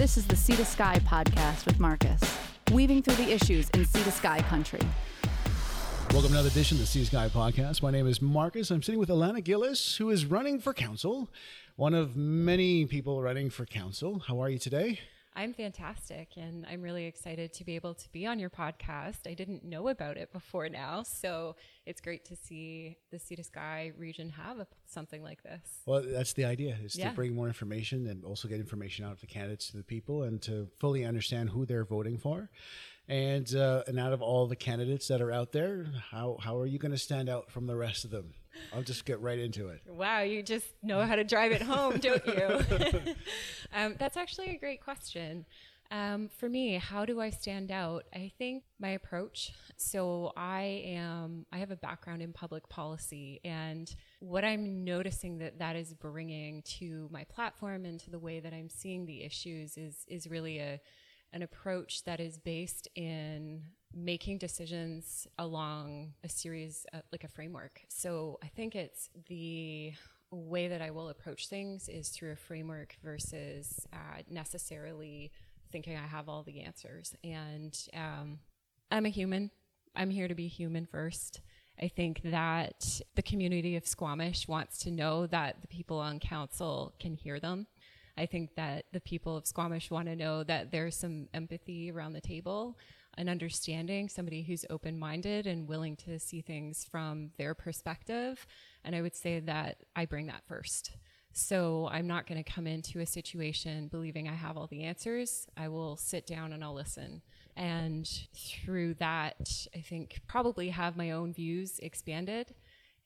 This is the Sea to Sky podcast with Marcus, weaving through the issues in Sea to Sky country. Welcome to another edition of the Sea to Sky podcast. My name is Marcus. I'm sitting with Alana Gillis, who is running for council, one of many people running for council. How are you today? I'm fantastic and I'm really excited to be able to be on your podcast. I didn't know about it before now, so it's great to see the Sea to Sky region have a, something like this. Well, that's the idea is Yeah. to bring more information and also get information out of the candidates to the people and to fully understand who they're voting for. And uh, and out of all the candidates that are out there, how how are you going to stand out from the rest of them? I'll just get right into it. Wow, you just know how to drive it home, don't you? um, that's actually a great question. Um, for me, how do I stand out? I think my approach. So I am, I have a background in public policy, and what I'm noticing that that is bringing to my platform and to the way that I'm seeing the issues is is really a an approach that is based in making decisions along a series uh, like a framework. So i think it's the way that i will approach things is through a framework versus uh, necessarily thinking i have all the answers. And um, i'm a human. I'm here to be human first. I think that the community of Squamish wants to know that the people on council can hear them. I think that the people of Squamish want to know that there's some empathy around the table, an understanding, somebody who's open minded and willing to see things from their perspective. And I would say that I bring that first. So I'm not going to come into a situation believing I have all the answers. I will sit down and I'll listen. And through that, I think probably have my own views expanded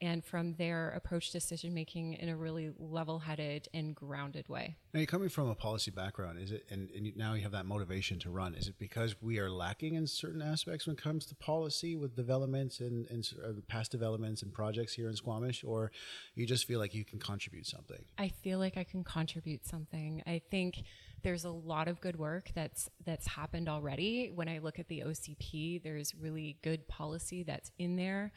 and from there approach decision making in a really level headed and grounded way. Now you're coming from a policy background, is it? And, and you, now you have that motivation to run. Is it because we are lacking in certain aspects when it comes to policy with developments and, and uh, past developments and projects here in Squamish, or you just feel like you can contribute something? I feel like I can contribute something. I think there's a lot of good work that's that's happened already. When I look at the OCP, there's really good policy that's in there.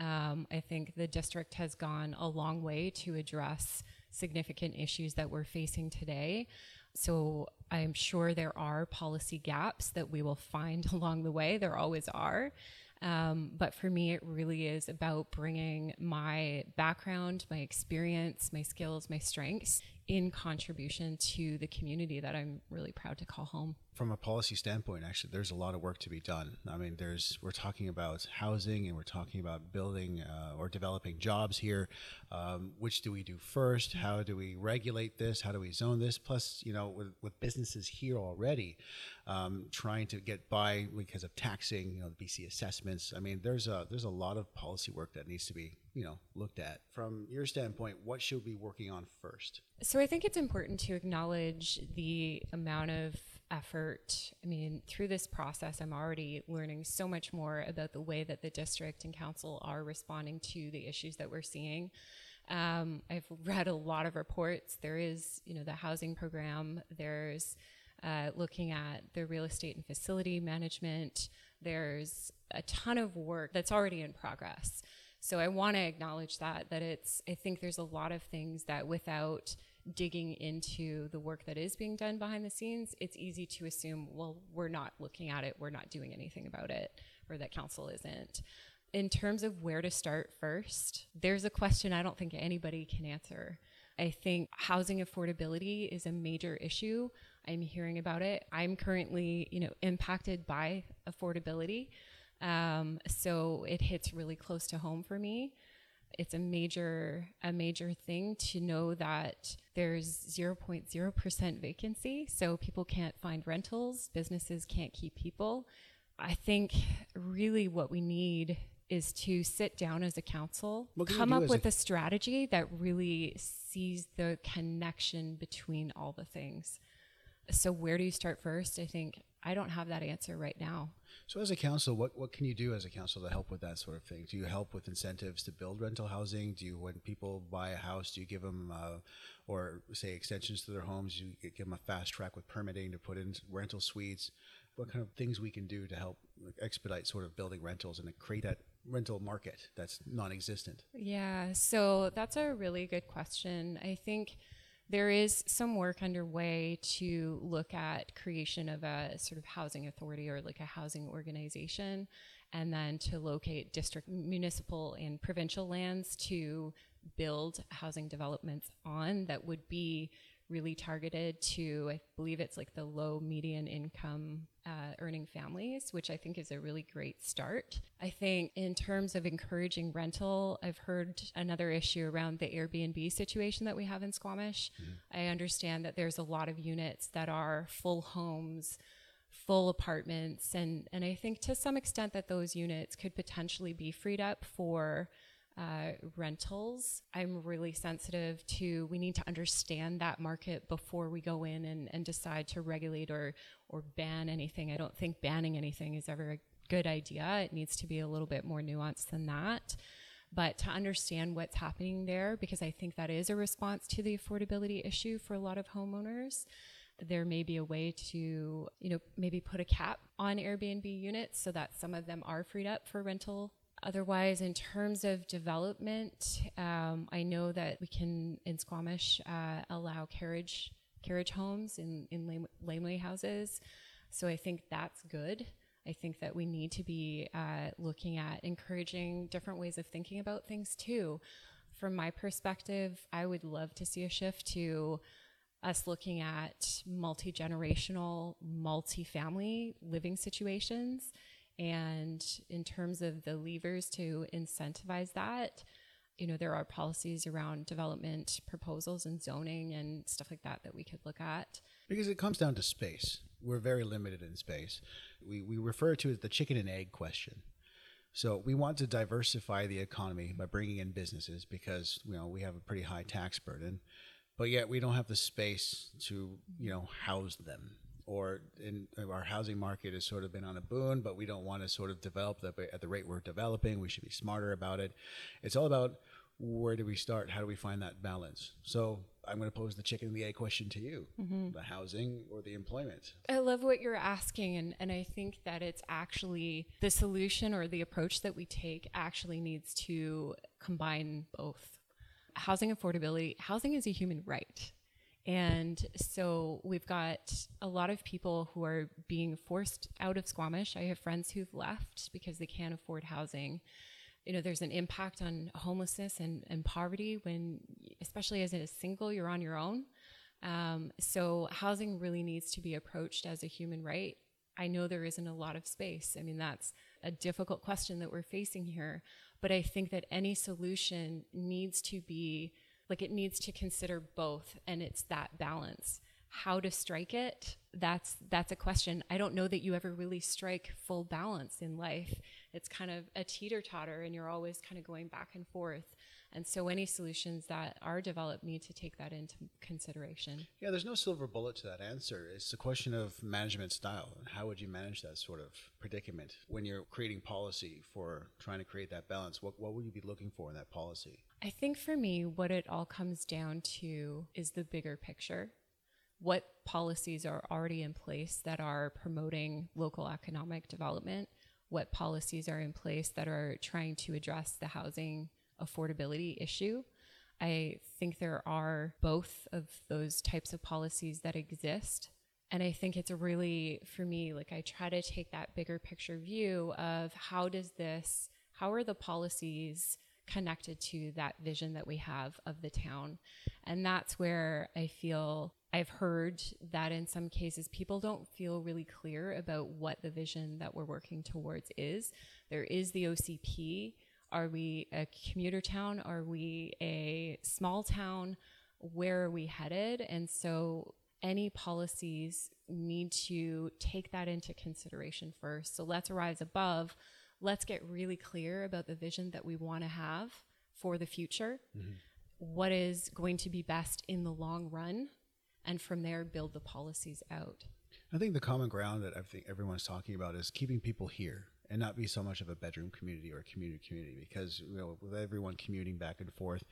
Um, I think the district has gone a long way to address significant issues that we're facing today. So I'm sure there are policy gaps that we will find along the way. There always are. Um, but for me, it really is about bringing my background, my experience, my skills, my strengths in contribution to the community that I'm really proud to call home. From a policy standpoint, actually, there's a lot of work to be done. I mean, there's we're talking about housing and we're talking about building uh, or developing jobs here. Um, which do we do first? How do we regulate this? How do we zone this? Plus, you know, with, with businesses here already, um, trying to get by because of taxing, you know, the BC assessments. I mean, there's a there's a lot of policy work that needs to be you know looked at. From your standpoint, what should we be working on first? So I think it's important to acknowledge the amount of effort. I mean, through this process, I'm already learning so much more about the way that the district and council are responding to the issues that we're seeing. Um, I've read a lot of reports. There is, you know, the housing program. There's uh, looking at the real estate and facility management. There's a ton of work that's already in progress. So I want to acknowledge that that it's I think there's a lot of things that without digging into the work that is being done behind the scenes, it's easy to assume, well, we're not looking at it, we're not doing anything about it, or that council isn't. In terms of where to start first, there's a question I don't think anybody can answer. I think housing affordability is a major issue. I'm hearing about it. I'm currently, you know, impacted by affordability. Um, so it hits really close to home for me. It's a major a major thing to know that there's 0.0% vacancy, so people can't find rentals, businesses can't keep people. I think really what we need is to sit down as a council, What can you come up with a- a strategy that really sees the connection between all the things. So where do you start first? I think I don't have that answer right now. So, as a council, what, what can you do as a council to help with that sort of thing? Do you help with incentives to build rental housing? Do you, when people buy a house, do you give them, uh, or say extensions to their homes, you give them a fast track with permitting to put in rental suites? What kind of things we can do to help expedite sort of building rentals and create that rental market that's non-existent? Yeah, so that's a really good question. I think there is some work underway to look at creation of a sort of housing authority or like a housing organization and then to locate district municipal and provincial lands to build housing developments on that would be really targeted to i believe it's like the low median income uh, earning families which i think is a really great start i think in terms of encouraging rental i've heard another issue around the airbnb situation that we have in squamish mm-hmm. i understand that there's a lot of units that are full homes full apartments and and i think to some extent that those units could potentially be freed up for uh, rentals. I'm really sensitive to we need to understand that market before we go in and, and decide to regulate or or ban anything. I don't think banning anything is ever a good idea. It needs to be a little bit more nuanced than that. But to understand what's happening there, because I think that is a response to the affordability issue for a lot of homeowners there may be a way to, you know, maybe put a cap on Airbnb units so that some of them are freed up for rental Otherwise, in terms of development, um, I know that we can in Squamish uh, allow carriage carriage homes in in laneway houses, so I think that's good. I think that we need to be uh, looking at encouraging different ways of thinking about things too. From my perspective, I would love to see a shift to us looking at multi generational, multi family living situations and in terms of the levers to incentivize that, you know, there are policies around development proposals and zoning and stuff like that that we could look at. Because it comes down to space. We're very limited in space. We, we refer to it as the chicken and egg question. So we want to diversify the economy by bringing in businesses because you know we have a pretty high tax burden, but yet we don't have the space to you know house them or in our housing market has sort of been on a boon, but we don't want to sort of develop the, at the rate we're developing. We should be smarter about it. It's all about where do we start? How do we find that balance? So I'm going to pose the chicken and the egg question to you: mm-hmm. the housing or the employment. I love what you're asking, and and I think that it's actually the solution or the approach that we take actually needs to combine both. Housing affordability. Housing is a human right. And so we've got a lot of people who are being forced out of Squamish. I have friends who've left because they can't afford housing. You know, there's an impact on homelessness and, and poverty when, especially as a single, you're on your own. Um, so housing really needs to be approached as a human right. I know there isn't a lot of space. I mean, that's a difficult question that we're facing here. But I think that any solution needs to be like it needs to consider both and it's that balance how to strike it that's that's a question i don't know that you ever really strike full balance in life it's kind of a teeter totter and you're always kind of going back and forth and so any solutions that are developed need to take that into consideration. Yeah, there's no silver bullet to that answer. It's a question of management style. How would you manage that sort of predicament when you're creating policy for trying to create that balance? What, what would you be looking for in that policy? I think for me, what it all comes down to is the bigger picture. What policies are already in place that are promoting local economic development? What policies are in place that are trying to address the housing affordability issue. I think there are both of those types of policies that exist. And I think it's really, for me, like I try to take that bigger picture view of how does this, how are the policies connected to that vision that we have of the town? And that's where I feel I've heard that in some cases people don't feel really clear about what the vision that we're working towards is. There is the OCP, are we a commuter town? Are we a small town? Where are we headed? And so any policies need to take that into consideration first. So let's rise above. Let's get really clear about the vision that we want to have for the future. Mm-hmm. What is going to be best in the long run? And from there, build the policies out. I think the common ground that I think everyone's talking about is keeping people here and not be so much of a bedroom community or a community community because you know with everyone commuting back and forth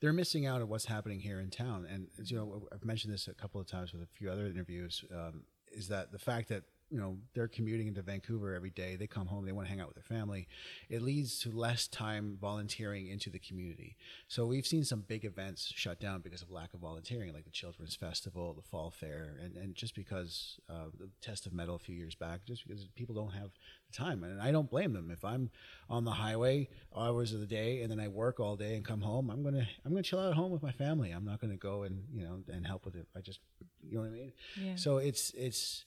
they're missing out on what's happening here in town and you know i've mentioned this a couple of times with a few other interviews um, is that the fact that you know they're commuting into Vancouver every day. They come home, they want to hang out with their family. It leads to less time volunteering into the community. So we've seen some big events shut down because of lack of volunteering, like the Children's Festival, the Fall Fair, and, and just because uh, the Test of Metal a few years back, just because people don't have the time, and I don't blame them. If I'm on the highway hours of the day and then I work all day and come home, I'm gonna I'm gonna chill out at home with my family. I'm not gonna go and you know and help with it. I just you know what I mean. Yeah. So it's it's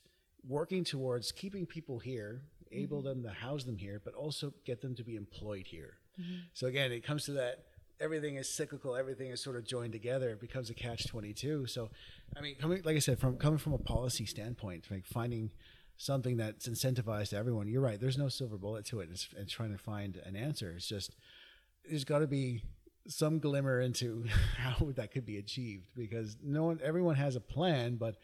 working towards keeping people here, able Mm-hmm. them to house them here, but also get them to be employed here. Mm-hmm. So again, it comes to that everything is cyclical, everything is sort of joined together. It becomes a catch twenty two. So, I mean, coming like I said, from coming from a policy standpoint, like finding something that's incentivized to everyone. You're right. There's no silver bullet to it. It's, it's trying to find an answer. It's just there's got to be some glimmer into how that could be achieved because no one, everyone has a plan, but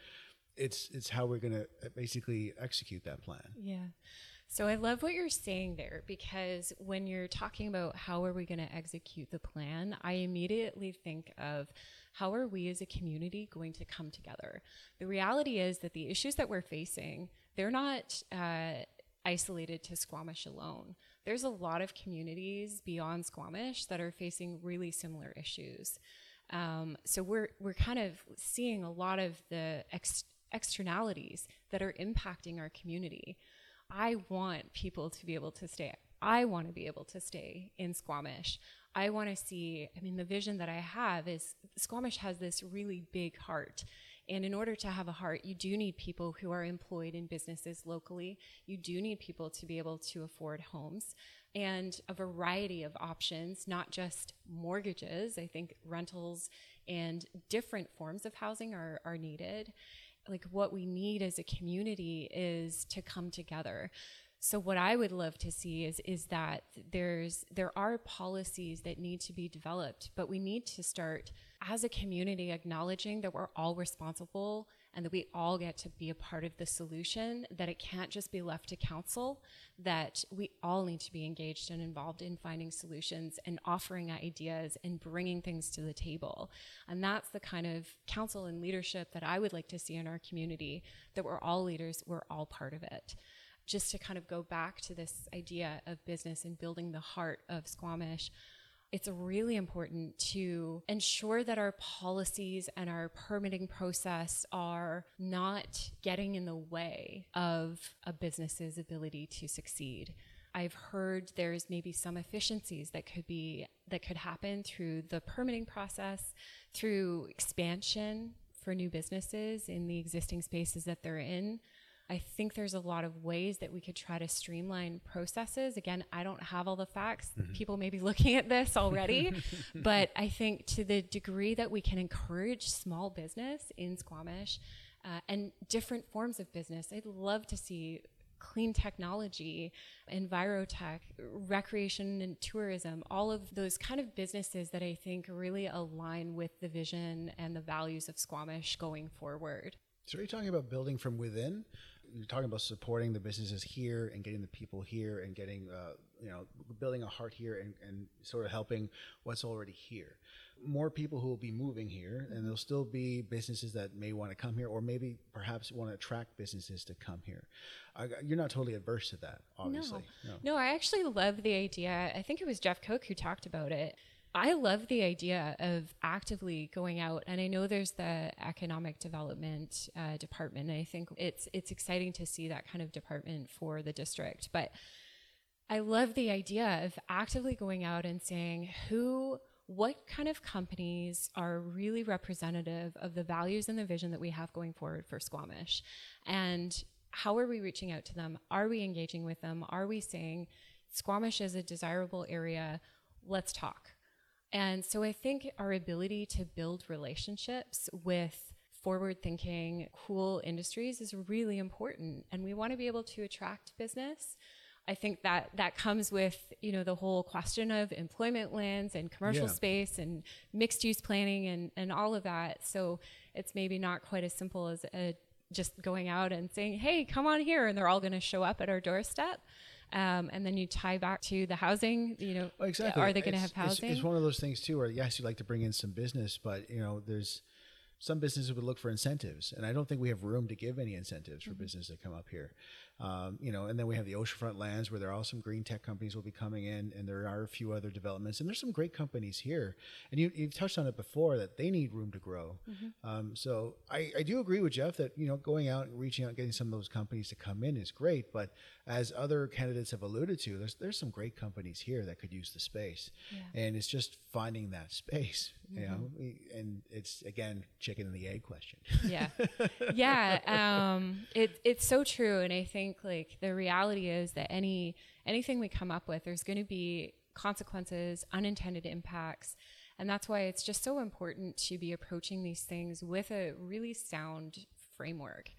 it's it's how we're going to basically execute that plan. Yeah. So I love what you're saying there because when you're talking about how are we going to execute the plan, I immediately think of how are we as a community going to come together. The reality is that the issues that we're facing, they're not uh, isolated to Squamish alone. There's a lot of communities beyond Squamish that are facing really similar issues. Um, so we're we're kind of seeing a lot of the ex- externalities that are impacting our community. I want people to be able to stay. I want to be able to stay in Squamish. I want to see, I mean, the vision that I have is Squamish has this really big heart. And in order to have a heart, you do need people who are employed in businesses locally. You do need people to be able to afford homes and a variety of options, not just mortgages. I think rentals and different forms of housing are, are needed like what we need as a community is to come together. So what i would love to see is is that there's there are policies that need to be developed but we need to start as a community acknowledging that we're all responsible and that we all get to be a part of the solution that it can't just be left to council that we all need to be engaged and involved in finding solutions and offering ideas and bringing things to the table. And that's the kind of council and leadership that i would like to see in our community that we're all leaders we're all part of it. Just to kind of go back to this idea of business and building the heart of squamish it's really important to ensure that our policies and our permitting process are not getting in the way of a business's ability to succeed. I've heard there's maybe some efficiencies that could be that could happen through the permitting process, through expansion for new businesses in the existing spaces that they're in. I think there's a lot of ways that we could try to streamline processes. Again, I don't have all the facts. People may be looking at this already, but I think to the degree that we can encourage small business in Squamish uh, and different forms of business, I'd love to see clean technology, envirotech, recreation and tourism, all of those kind of businesses that I think really align with the vision and the values of Squamish going forward. So, are you talking about building from within? You're talking about supporting the businesses here and getting the people here and getting, uh, you know, building a heart here and, and sort of helping what's already here. More people who will be moving here, and there'll still be businesses that may want to come here, or maybe perhaps want to attract businesses to come here. I, you're not totally adverse to that, obviously. No. no, I actually love the idea. I think it was Jeff Cook who talked about it. I love the idea of actively going out, and I know there's the economic development uh, department. I think it's it's exciting to see that kind of department for the district. But I love the idea of actively going out and saying who, what kind of companies are really representative of the values and the vision that we have going forward for Squamish, and how are we reaching out to them? Are we engaging with them? Are we saying Squamish is a desirable area? Let's talk. And so I think our ability to build relationships with forward thinking, cool industries is really important. And we want to be able to attract business. I think that that comes with, you know, the whole question of employment lands and commercial Yeah. space and mixed use planning and, and all of that. So it's maybe not quite as simple as a, just going out and saying, hey, come on here. And they're all going to show up at our doorstep. Um, and then you tie back to the housing, you know, exactly. are they going to have housing? It's, one of those things too, where yes, you'd like to bring in some business, but you know, there's some businesses would look for incentives, and I don't think we have room to give any incentives for business to come up here. Um, you know, and then we have the oceanfront lands where there are some green tech companies will be coming in, and there are a few other developments, and there's some great companies here. And you, you've touched on it before that they need room to grow. Um, so I, I do agree with Jeff that you know going out and reaching out, and getting some of those companies to come in is great. But as other candidates have alluded to, there's there's some great companies here that could use the space, yeah. and it's just finding that space. You know, and it's again chicken and the egg question. yeah yeah um it, it's so true and i think like the reality is that any anything we come up with there's going to be consequences unintended impacts. And that's why it's just so important to be approaching these things with a really sound framework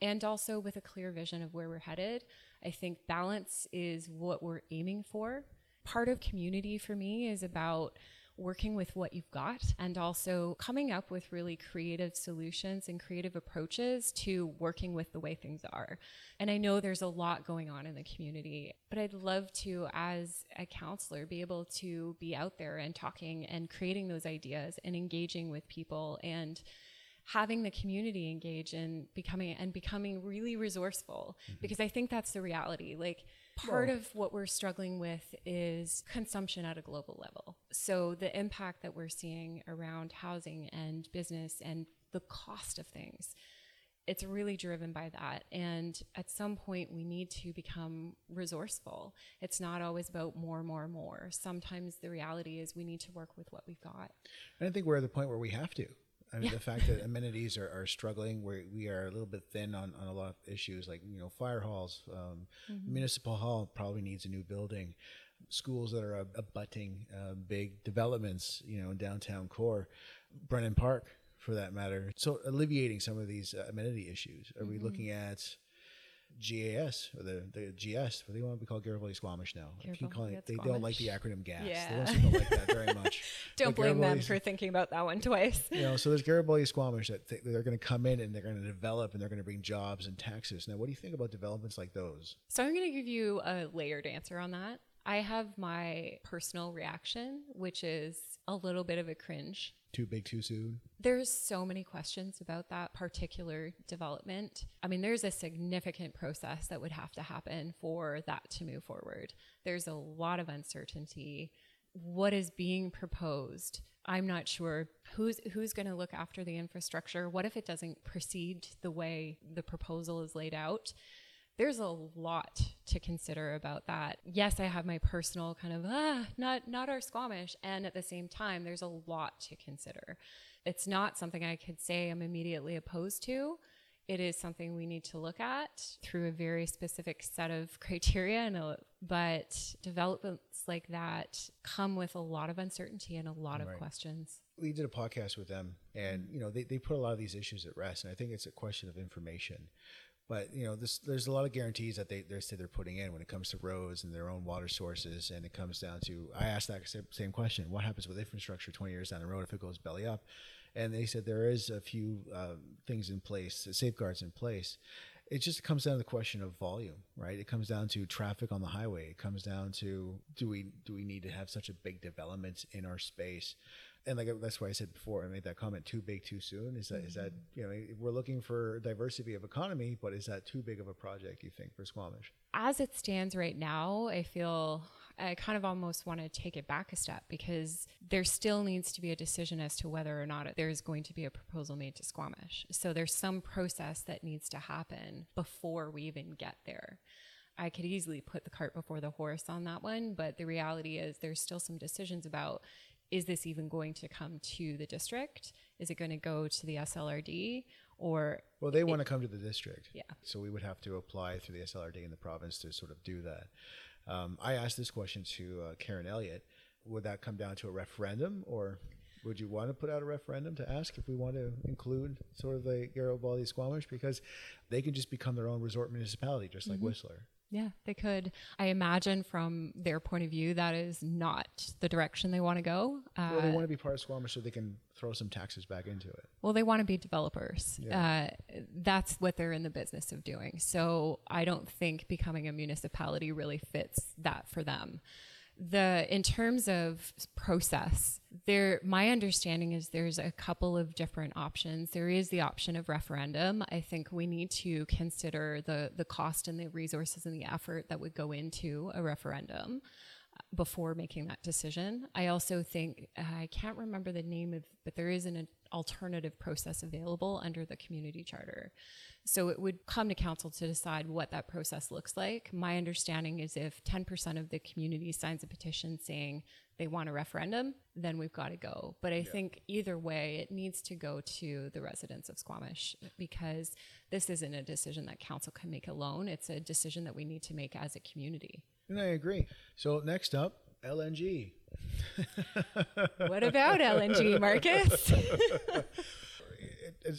and also with a clear vision of where we're headed. I think balance is what we're aiming for. Part of community for me is about working with what you've got and also coming up with really creative solutions and creative approaches to working with the way things are. And I know there's a lot going on in the community, but I'd love to, as a counselor, be able to be out there and talking and creating those ideas and engaging with people and having the community engage and becoming and becoming really resourceful mm-hmm. because I think that's the reality. Like part of what we're struggling with is consumption at a global level. So the impact that we're seeing around housing and business and the cost of things it's really driven by that. And at some point, we need to become resourceful. It's not always about more, more, more. Sometimes the reality is we need to work with what we've got. And I think we're at the point where we have to. I mean, the fact that amenities are, are struggling, where we are a little bit thin on, on a lot of issues, like you know, fire halls, um, municipal hall probably needs a new building, schools that are abutting uh, big developments, you know, in downtown core, Brennan Park, for that matter. So alleviating some of these uh, amenity issues. Are we looking at GAS or the, the GS? What do you want to be called? Garibaldi Squamish now. I keep calling it. They don't like the acronym GAS. Yeah. They don't like that very much. Don't blame them for thinking about that one twice. you know, so there's Garibaldi Squamish that th- they're going to come in and they're going to develop and they're going to bring jobs and taxes. Now, what do you think about developments like those? So I'm going to give you a layered answer on that. I have my personal reaction, which is a little bit of a cringe. Too big, too soon. There's so many questions about that particular development. I mean, there's a significant process that would have to happen for that to move forward. There's a lot of uncertainty. What is being proposed? I'm not sure who's who's going to look after the infrastructure. What if it doesn't proceed the way the proposal is laid out? There's a lot to consider about that. Yes, I have my personal kind of ah, not not our Squamish, and at the same time, there's a lot to consider. It's not something I could say I'm immediately opposed to. It is something we need to look at through a very specific set of criteria, and a, but developments like that come with a lot of uncertainty and a lot of questions. We did a podcast with them, and you know they, they put a lot of these issues at rest, and I think it's a question of information. But you know, this, there's a lot of guarantees that they they say they're putting in when it comes to roads and their own water sources, and it comes down to I asked that same question: What happens with infrastructure 20 years down the road if it goes belly up? And they said there is a few um, things in place, safeguards in place. It just comes down to the question of volume, right? It comes down to traffic on the highway. It comes down to do we do we need to have such a big development in our space? And like that's why I said before, I made that comment: too big, too soon. Is that is that mm-hmm. you know we're looking for diversity of economy, but is that too big of a project? You think for Squamish? as it stands right now, I feel I kind of almost want to take it back a step because there still needs to be a decision as to whether or not there's going to be a proposal made to Squamish. So there's some process that needs to happen before we even get there. I could easily put the cart before the horse on that one, but the reality is there's still some decisions about is this even going to come to the district? Is it going to go to the SLRD or Well, they want to come to the district. Yeah. So we would have to apply through the SLRD in the province to sort of do that. Um, I asked this question to uh, Karen Elliott. Would that come down to a referendum, or would you want to put out a referendum to ask if we want to include sort of the Garibaldi Squamish because they can just become their own resort municipality, just like Whistler. Yeah, they could. I imagine from their point of view, that is not the direction they want to go. Uh, Well, they want to be part of Squamish so they can throw some taxes back into it. well, they want to be developers. Uh, that's what they're in the business of doing. So I don't think becoming a municipality really fits that for them. The in terms of process there my understanding is there's a couple of different options there is the option of referendum i think we need to consider the the cost and the resources and the effort that would go into a referendum uh, before making that decision. I also think I can't remember the name of, but there is an alternative process available under the community charter. So it would come to council to decide what that process looks like. My understanding is if 10% of the community signs a petition saying they want a referendum, then we've got to go. But I yeah. think either way, it needs to go to the residents of Squamish because this isn't a decision that council can make alone. It's a decision that we need to make as a community. And I agree. So next up, LNG. what about LNG, Marcus?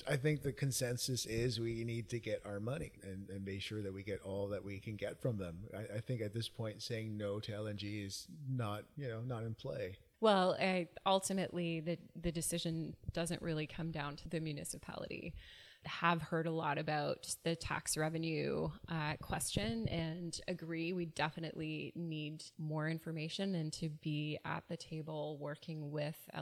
I think the consensus is we need to get our money and, and make sure that we get all that we can get from them. I, I, think at this point, saying no to LNG is not, you know, not in play. Well, I, ultimately, the the decision doesn't really come down to the municipality have heard a lot about the tax revenue uh, question and agree we definitely need more information and to be at the table working with uh,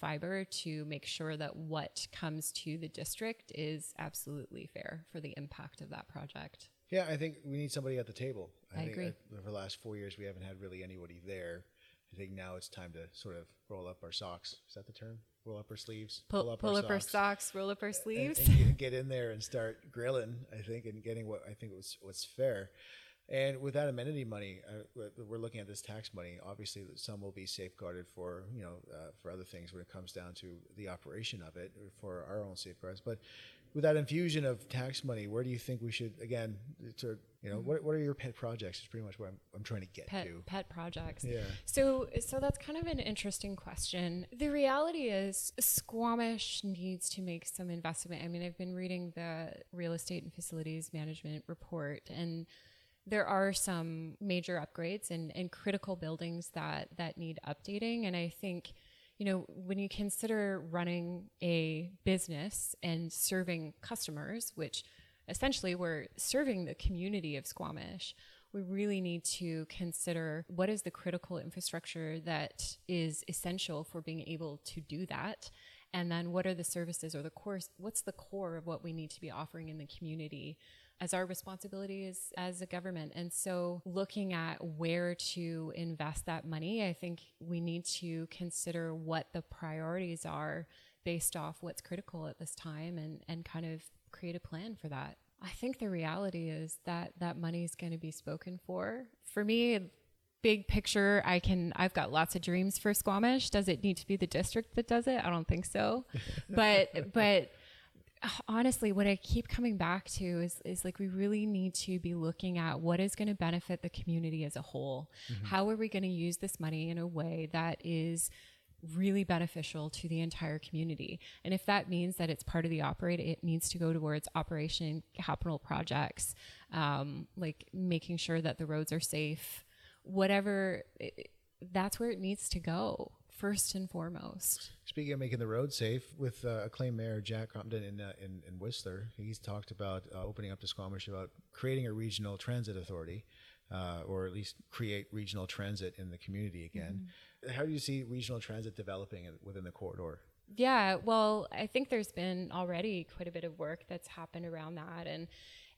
Fiber to make sure that what comes to the district is absolutely fair for the impact of that project. Yeah, I think we need somebody at the table. I, I agree. I, for the last four years, we haven't had really anybody there. I think now it's time to sort of roll up our socks. Is that the term? roll up our sleeves, pull, pull up, pull our, up socks, our socks, roll up our sleeves, and, and get in there and start grilling. I think and getting what I think was what's fair. And with that amenity money, uh, we're looking at this tax money. Obviously, some will be safeguarded for you know uh, for other things when it comes down to the operation of it for our own safeguards. But with that infusion of tax money, where do you think we should again to you know what, what are your pet projects? Is pretty much what I'm, I'm trying to get pet, to. Pet projects. Yeah. So so that's kind of an interesting question. The reality is Squamish needs to make some investment. I mean, I've been reading the real estate and facilities management report and there are some major upgrades and, and critical buildings that that need updating and I think you know, when you consider running a business and serving customers, which essentially we're serving the community of Squamish, we really need to consider what is the critical infrastructure that is essential for being able to do that. And then what are the services or the course, what's the core of what we need to be offering in the community as our responsibility as, as a government. And so looking at where to invest that money, I think we need to consider what the priorities are based off what's critical at this time and, and kind of create a plan for that. I think the reality is that that money is going to be spoken for. For me, big picture, I can I've got lots of dreams for Squamish. Does it need to be the district that does it? I don't think so. but but honestly, what I keep coming back to is, is like we really need to be looking at what is going to benefit the community as a whole. Mm-hmm. How are we going to use this money in a way that is really beneficial to the entire community. And if that means that it's part of the operate, it needs to go towards operation capital projects, um, like making sure that the roads are safe, whatever. It, that's where it needs to go first and foremost. Speaking of making the road safe, with uh, acclaimed mayor Jack Crompton in, uh, in, in Whistler, he's talked about uh, opening up to Squamish about creating a regional transit authority, uh, or at least create regional transit in the community again. Mm-hmm. How do you see regional transit developing within the corridor? Yeah, well, I think there's been already quite a bit of work that's happened around that, and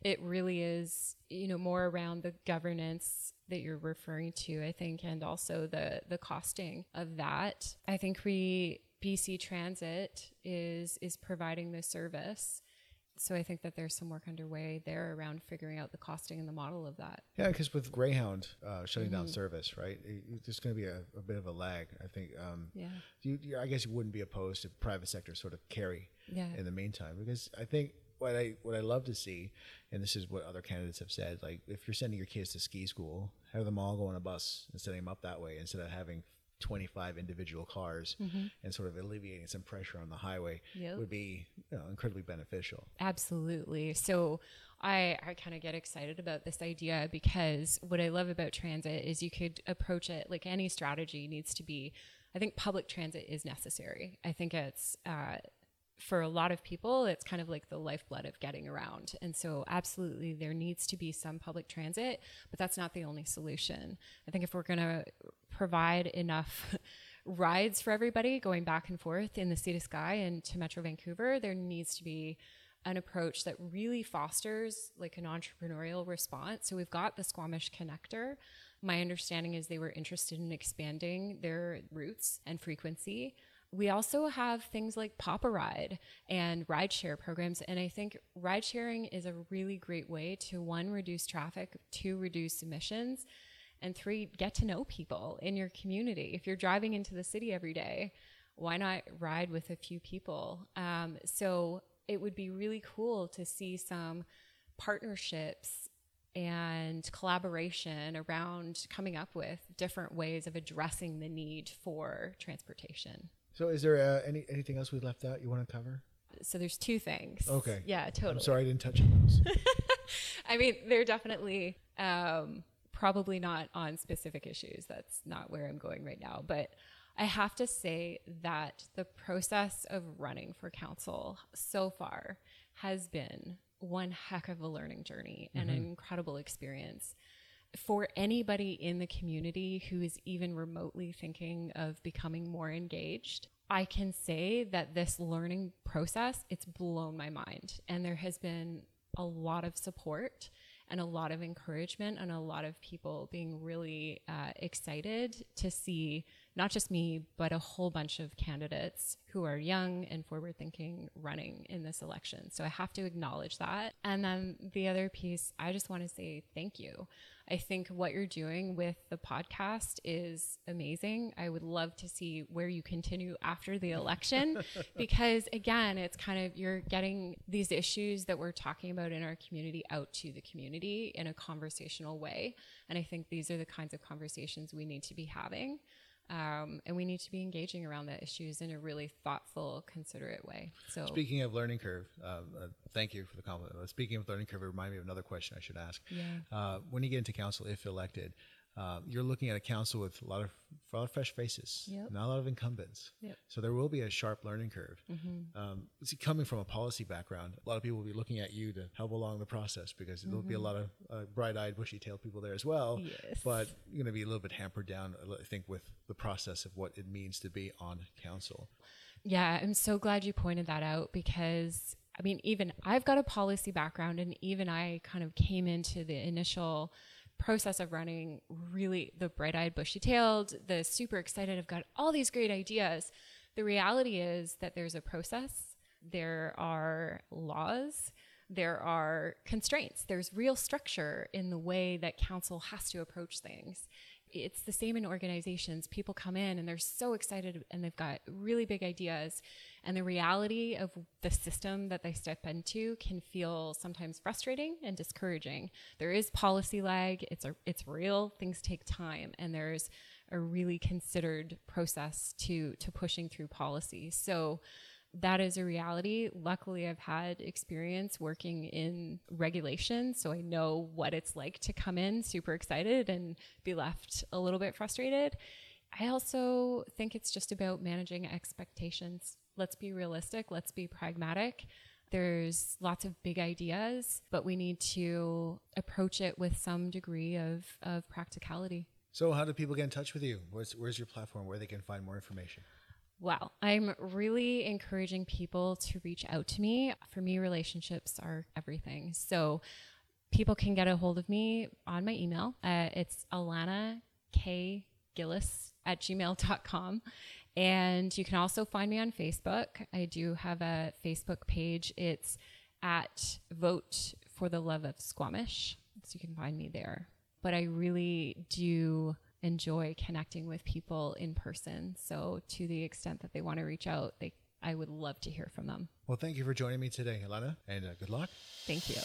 it really is, you know, more around the governance that you're referring to, I think, and also the the costing of that. I think we BC Transit is is providing the service. So I think that there's some work underway there around figuring out the costing and the model of that. Yeah, because with Greyhound uh, shutting mm-hmm. down service, right, it, there's going to be a, a, bit of a lag. I think. Um, yeah. You, you, I guess you wouldn't be opposed to private sector sort of carry. Yeah. In the meantime, because I think what I what I love to see, and this is what other candidates have said, like if you're sending your kids to ski school, have them all go on a bus and setting them up that way instead of having 25 individual cars mm-hmm. and sort of alleviating some pressure on the highway yep. would be you know, incredibly beneficial. Absolutely. So I, I kind of get excited about this idea because what I love about transit is you could approach it like any strategy needs to be. I think public transit is necessary. I think it's uh, for a lot of people, it's kind of like the lifeblood of getting around. And so, absolutely, there needs to be some public transit, but that's not the only solution. I think if we're going to provide enough rides for everybody going back and forth in the Sea to Sky and to Metro Vancouver, there needs to be an approach that really fosters like an entrepreneurial response. So we've got the Squamish Connector. My understanding is they were interested in expanding their routes and frequency. We also have things like Poparide and rideshare programs. And I think ride sharing is a really great way to one, reduce traffic, two, reduce emissions, and three, get to know people in your community. If you're driving into the city every day, why not ride with a few people? Um, so it would be really cool to see some partnerships and collaboration around coming up with different ways of addressing the need for transportation. So, is there uh, any anything else we left out you want to cover? So there's two things. Okay. Yeah, totally. I'm sorry I didn't touch on those. I mean, they're definitely um, probably not on specific issues. That's not where I'm going right now. But I have to say that the process of running for council so far has been one heck of a learning journey and an incredible experience. For anybody in the community who is even remotely thinking of becoming more engaged, I can say that this learning process, it's blown my mind. And there has been a lot of support and a lot of encouragement and a lot of people being really uh, excited to see not just me, but a whole bunch of candidates who are young and forward thinking running in this election. So I have to acknowledge that. And then the other piece, I just want to say thank you. I think what you're doing with the podcast is amazing. I would love to see where you continue after the election because, again, it's kind of you're getting these issues that we're talking about in our community out to the community in a conversational way. And I think these are the kinds of conversations we need to be having. Um, and we need to be engaging around the issues in a really thoughtful, considerate way. So, Speaking of learning curve, uh, uh, thank you for the compliment. Speaking of learning curve, it reminded me of another question I should ask. Yeah. Uh, when you get into council, if elected, uh, you're looking at a council with a lot of a lot of fresh faces, Yep. not a lot of incumbents. Yep. So there will be a sharp learning curve. Mm-hmm. Um, see, coming from a policy background, a lot of people will be looking at you to help along the process because there'll be a lot of uh, bright-eyed, bushy-tailed people there as well. Mm-hmm. Yes. But you're going to be a little bit hampered down, I think, with the process of what it means to be on council. Yeah, I'm so glad you pointed that out because I mean, even I've got a policy background, and even I kind of came into the initial process of running really the bright eyed, bushy tailed, the super excited. I've got all these great ideas. The reality is that there's a process, there are laws. There are constraints. There's real structure in the way that council has to approach things it's the same in organizations. People come in and they're so excited and they've got really big ideas. And the reality of the system that they step into can feel sometimes frustrating and discouraging. There is policy lag. It's a, it's real. Things take time, and there's a really considered process to to pushing through policy. So that is a reality. Luckily, I've had experience working in regulation, so I know what it's like to come in super excited and be left a little bit frustrated. I also think it's just about managing expectations. Let's be realistic, let's be pragmatic. There's lots of big ideas, but we need to approach it with some degree of, of practicality. So, how do people get in touch with you? Where's, where's your platform where they can find more information? Well, I'm really encouraging people to reach out to me. For me, relationships are everything. So people can get a hold of me on my email. Uh, it's Alana K. Gillis at gmail.com. And you can also find me on Facebook. I do have a Facebook page. It's at Vote for the Love of Squamish. So you can find me there. But I really do enjoy connecting with people in person. So to the extent that they want to reach out, they I would love to hear from them. Well, thank you for joining me today, Alana, and uh, good luck. Thank you.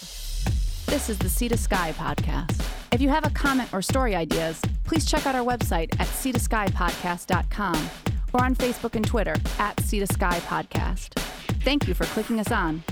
This is the Sea to Sky podcast. If you have a comment or story ideas, please check out our website at seatoskypodcast.com or on Facebook and Twitter at Sea to Sky Podcast. Thank you for clicking us on.